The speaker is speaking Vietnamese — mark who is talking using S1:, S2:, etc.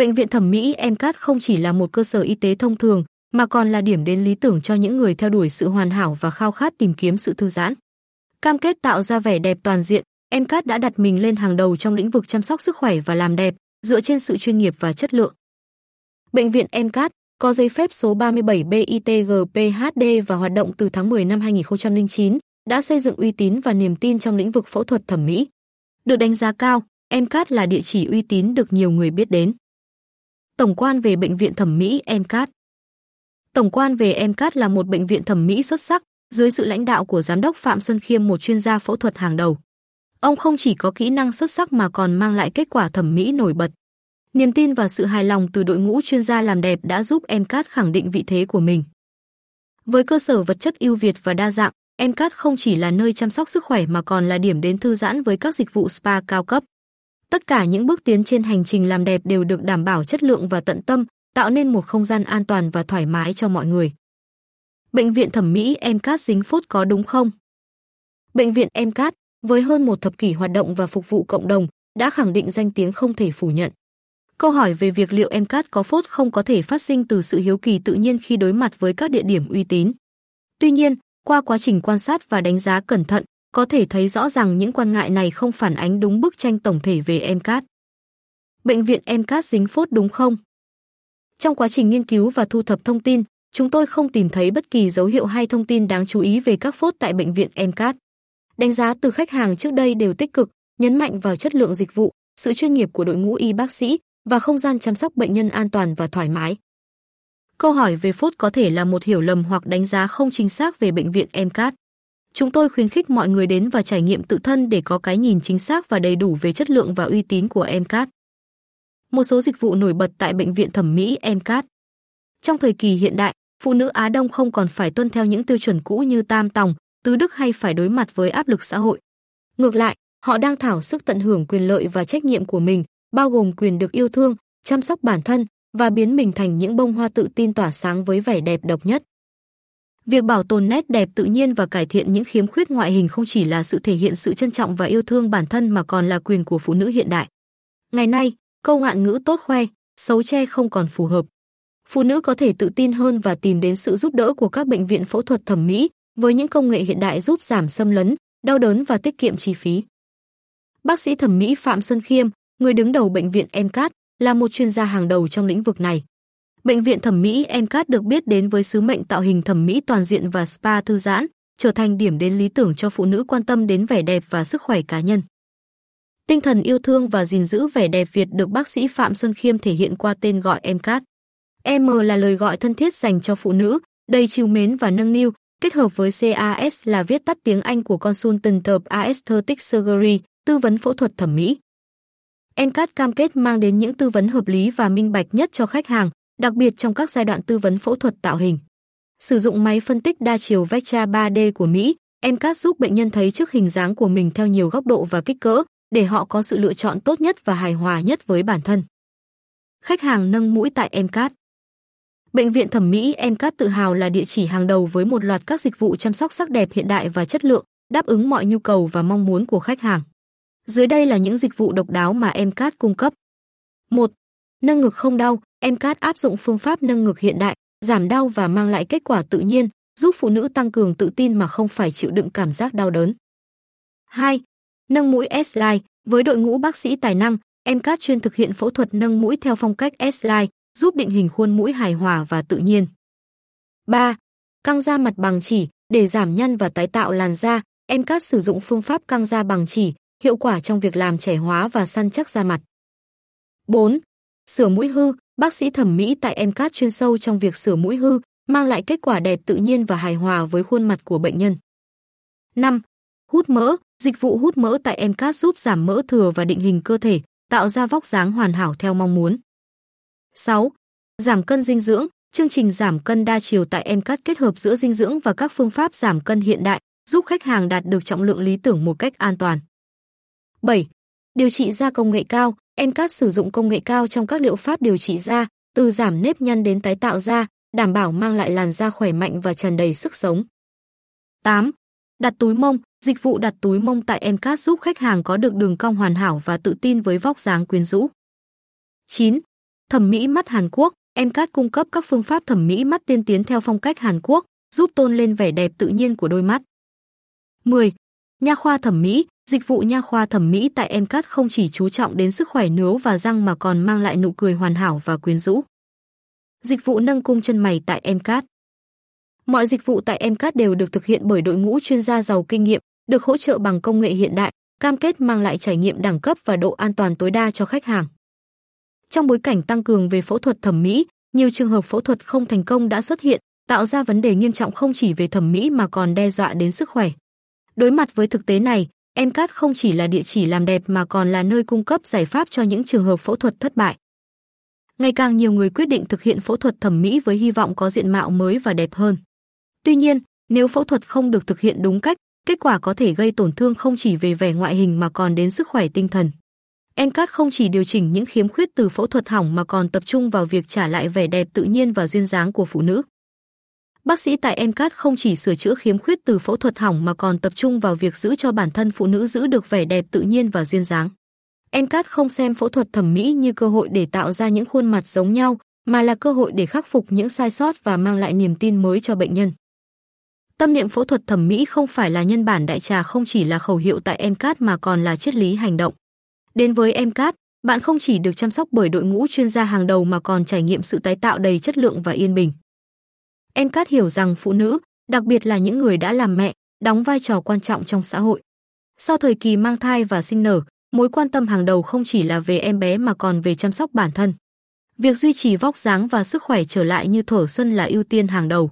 S1: Bệnh viện thẩm mỹ MCAT không chỉ là một cơ sở y tế thông thường, mà còn là điểm đến lý tưởng cho những người theo đuổi sự hoàn hảo và khao khát tìm kiếm sự thư giãn. Cam kết tạo ra vẻ đẹp toàn diện, MCAT đã đặt mình lên hàng đầu trong lĩnh vực chăm sóc sức khỏe và làm đẹp, dựa trên sự chuyên nghiệp và chất lượng. Bệnh viện MCAT có giấy phép số 37 BITGPHD và hoạt động từ tháng 10 năm 2009, đã xây dựng uy tín và niềm tin trong lĩnh vực phẫu thuật thẩm mỹ. Được đánh giá cao, MCAT là địa chỉ uy tín được nhiều người biết đến. Tổng quan về bệnh viện thẩm mỹ MCAT Tổng quan về MCAT là một bệnh viện thẩm mỹ xuất sắc, dưới sự lãnh đạo của giám đốc Phạm Xuân Khiêm một chuyên gia phẫu thuật hàng đầu. Ông không chỉ có kỹ năng xuất sắc mà còn mang lại kết quả thẩm mỹ nổi bật. Niềm tin và sự hài lòng từ đội ngũ chuyên gia làm đẹp đã giúp MCAT khẳng định vị thế của mình. Với cơ sở vật chất ưu việt và đa dạng, MCAT không chỉ là nơi chăm sóc sức khỏe mà còn là điểm đến thư giãn với các dịch vụ spa cao cấp. Tất cả những bước tiến trên hành trình làm đẹp đều được đảm bảo chất lượng và tận tâm, tạo nên một không gian an toàn và thoải mái cho mọi người. Bệnh viện thẩm mỹ MCAT dính phút có đúng không? Bệnh viện MCAT, với hơn một thập kỷ hoạt động và phục vụ cộng đồng, đã khẳng định danh tiếng không thể phủ nhận. Câu hỏi về việc liệu MCAT có phốt không có thể phát sinh từ sự hiếu kỳ tự nhiên khi đối mặt với các địa điểm uy tín. Tuy nhiên, qua quá trình quan sát và đánh giá cẩn thận, có thể thấy rõ rằng những quan ngại này không phản ánh đúng bức tranh tổng thể về MCAT. Bệnh viện MCAT dính phốt đúng không? Trong quá trình nghiên cứu và thu thập thông tin, chúng tôi không tìm thấy bất kỳ dấu hiệu hay thông tin đáng chú ý về các phốt tại bệnh viện MCAT. Đánh giá từ khách hàng trước đây đều tích cực, nhấn mạnh vào chất lượng dịch vụ, sự chuyên nghiệp của đội ngũ y bác sĩ và không gian chăm sóc bệnh nhân an toàn và thoải mái. Câu hỏi về phốt có thể là một hiểu lầm hoặc đánh giá không chính xác về bệnh viện MCAT. Chúng tôi khuyến khích mọi người đến và trải nghiệm tự thân để có cái nhìn chính xác và đầy đủ về chất lượng và uy tín của MCAT. Một số dịch vụ nổi bật tại bệnh viện thẩm mỹ MCAT. Trong thời kỳ hiện đại, phụ nữ Á Đông không còn phải tuân theo những tiêu chuẩn cũ như tam tòng, tứ đức hay phải đối mặt với áp lực xã hội. Ngược lại, họ đang thảo sức tận hưởng quyền lợi và trách nhiệm của mình, bao gồm quyền được yêu thương, chăm sóc bản thân và biến mình thành những bông hoa tự tin tỏa sáng với vẻ đẹp độc nhất. Việc bảo tồn nét đẹp tự nhiên và cải thiện những khiếm khuyết ngoại hình không chỉ là sự thể hiện sự trân trọng và yêu thương bản thân mà còn là quyền của phụ nữ hiện đại. Ngày nay, câu ngạn ngữ tốt khoe, xấu che không còn phù hợp. Phụ nữ có thể tự tin hơn và tìm đến sự giúp đỡ của các bệnh viện phẫu thuật thẩm mỹ với những công nghệ hiện đại giúp giảm xâm lấn, đau đớn và tiết kiệm chi phí. Bác sĩ thẩm mỹ Phạm Xuân Khiêm, người đứng đầu bệnh viện MCAT, là một chuyên gia hàng đầu trong lĩnh vực này. Bệnh viện thẩm mỹ MCAT được biết đến với sứ mệnh tạo hình thẩm mỹ toàn diện và spa thư giãn, trở thành điểm đến lý tưởng cho phụ nữ quan tâm đến vẻ đẹp và sức khỏe cá nhân. Tinh thần yêu thương và gìn giữ vẻ đẹp Việt được bác sĩ Phạm Xuân Khiêm thể hiện qua tên gọi MCAT. M là lời gọi thân thiết dành cho phụ nữ, đầy chiều mến và nâng niu, kết hợp với CAS là viết tắt tiếng Anh của Consultant of Aesthetic Surgery, tư vấn phẫu thuật thẩm mỹ. MCAT cam kết mang đến những tư vấn hợp lý và minh bạch nhất cho khách hàng, đặc biệt trong các giai đoạn tư vấn phẫu thuật tạo hình. Sử dụng máy phân tích đa chiều Vectra 3D của Mỹ, MCAT giúp bệnh nhân thấy trước hình dáng của mình theo nhiều góc độ và kích cỡ, để họ có sự lựa chọn tốt nhất và hài hòa nhất với bản thân. Khách hàng nâng mũi tại MCAT Bệnh viện thẩm mỹ MCAT tự hào là địa chỉ hàng đầu với một loạt các dịch vụ chăm sóc sắc đẹp hiện đại và chất lượng, đáp ứng mọi nhu cầu và mong muốn của khách hàng. Dưới đây là những dịch vụ độc đáo mà MCAT cung cấp. 1. Nâng ngực không đau, MCAT áp dụng phương pháp nâng ngực hiện đại, giảm đau và mang lại kết quả tự nhiên, giúp phụ nữ tăng cường tự tin mà không phải chịu đựng cảm giác đau đớn. 2. Nâng mũi S-Line, với đội ngũ bác sĩ tài năng, MCAT chuyên thực hiện phẫu thuật nâng mũi theo phong cách S-Line, giúp định hình khuôn mũi hài hòa và tự nhiên. 3. Căng da mặt bằng chỉ, để giảm nhăn và tái tạo làn da, MCAT sử dụng phương pháp căng da bằng chỉ, hiệu quả trong việc làm trẻ hóa và săn chắc da mặt. 4. Sửa mũi hư, bác sĩ thẩm mỹ tại MCAT chuyên sâu trong việc sửa mũi hư, mang lại kết quả đẹp tự nhiên và hài hòa với khuôn mặt của bệnh nhân. 5. Hút mỡ, dịch vụ hút mỡ tại MCAT giúp giảm mỡ thừa và định hình cơ thể, tạo ra vóc dáng hoàn hảo theo mong muốn. 6. Giảm cân dinh dưỡng, chương trình giảm cân đa chiều tại MCAT kết hợp giữa dinh dưỡng và các phương pháp giảm cân hiện đại, giúp khách hàng đạt được trọng lượng lý tưởng một cách an toàn. 7. Điều trị da công nghệ cao, MCAT sử dụng công nghệ cao trong các liệu pháp điều trị da, từ giảm nếp nhăn đến tái tạo da, đảm bảo mang lại làn da khỏe mạnh và tràn đầy sức sống. 8. Đặt túi mông, dịch vụ đặt túi mông tại MCAT giúp khách hàng có được đường cong hoàn hảo và tự tin với vóc dáng quyến rũ. 9. Thẩm mỹ mắt Hàn Quốc, MCAT cung cấp các phương pháp thẩm mỹ mắt tiên tiến theo phong cách Hàn Quốc, giúp tôn lên vẻ đẹp tự nhiên của đôi mắt. 10. Nha khoa thẩm mỹ, dịch vụ nha khoa thẩm mỹ tại MCAT không chỉ chú trọng đến sức khỏe nướu và răng mà còn mang lại nụ cười hoàn hảo và quyến rũ. Dịch vụ nâng cung chân mày tại MCAT. Mọi dịch vụ tại MCAT đều được thực hiện bởi đội ngũ chuyên gia giàu kinh nghiệm, được hỗ trợ bằng công nghệ hiện đại, cam kết mang lại trải nghiệm đẳng cấp và độ an toàn tối đa cho khách hàng. Trong bối cảnh tăng cường về phẫu thuật thẩm mỹ, nhiều trường hợp phẫu thuật không thành công đã xuất hiện, tạo ra vấn đề nghiêm trọng không chỉ về thẩm mỹ mà còn đe dọa đến sức khỏe. Đối mặt với thực tế này, MCAT không chỉ là địa chỉ làm đẹp mà còn là nơi cung cấp giải pháp cho những trường hợp phẫu thuật thất bại. Ngày càng nhiều người quyết định thực hiện phẫu thuật thẩm mỹ với hy vọng có diện mạo mới và đẹp hơn. Tuy nhiên, nếu phẫu thuật không được thực hiện đúng cách, kết quả có thể gây tổn thương không chỉ về vẻ ngoại hình mà còn đến sức khỏe tinh thần. MCAT không chỉ điều chỉnh những khiếm khuyết từ phẫu thuật hỏng mà còn tập trung vào việc trả lại vẻ đẹp tự nhiên và duyên dáng của phụ nữ. Bác sĩ tại MCAT không chỉ sửa chữa khiếm khuyết từ phẫu thuật hỏng mà còn tập trung vào việc giữ cho bản thân phụ nữ giữ được vẻ đẹp tự nhiên và duyên dáng. MCAT không xem phẫu thuật thẩm mỹ như cơ hội để tạo ra những khuôn mặt giống nhau, mà là cơ hội để khắc phục những sai sót và mang lại niềm tin mới cho bệnh nhân. Tâm niệm phẫu thuật thẩm mỹ không phải là nhân bản đại trà không chỉ là khẩu hiệu tại MCAT mà còn là triết lý hành động. Đến với MCAT, bạn không chỉ được chăm sóc bởi đội ngũ chuyên gia hàng đầu mà còn trải nghiệm sự tái tạo đầy chất lượng và yên bình. Encat hiểu rằng phụ nữ, đặc biệt là những người đã làm mẹ, đóng vai trò quan trọng trong xã hội. Sau thời kỳ mang thai và sinh nở, mối quan tâm hàng đầu không chỉ là về em bé mà còn về chăm sóc bản thân. Việc duy trì vóc dáng và sức khỏe trở lại như thở xuân là ưu tiên hàng đầu.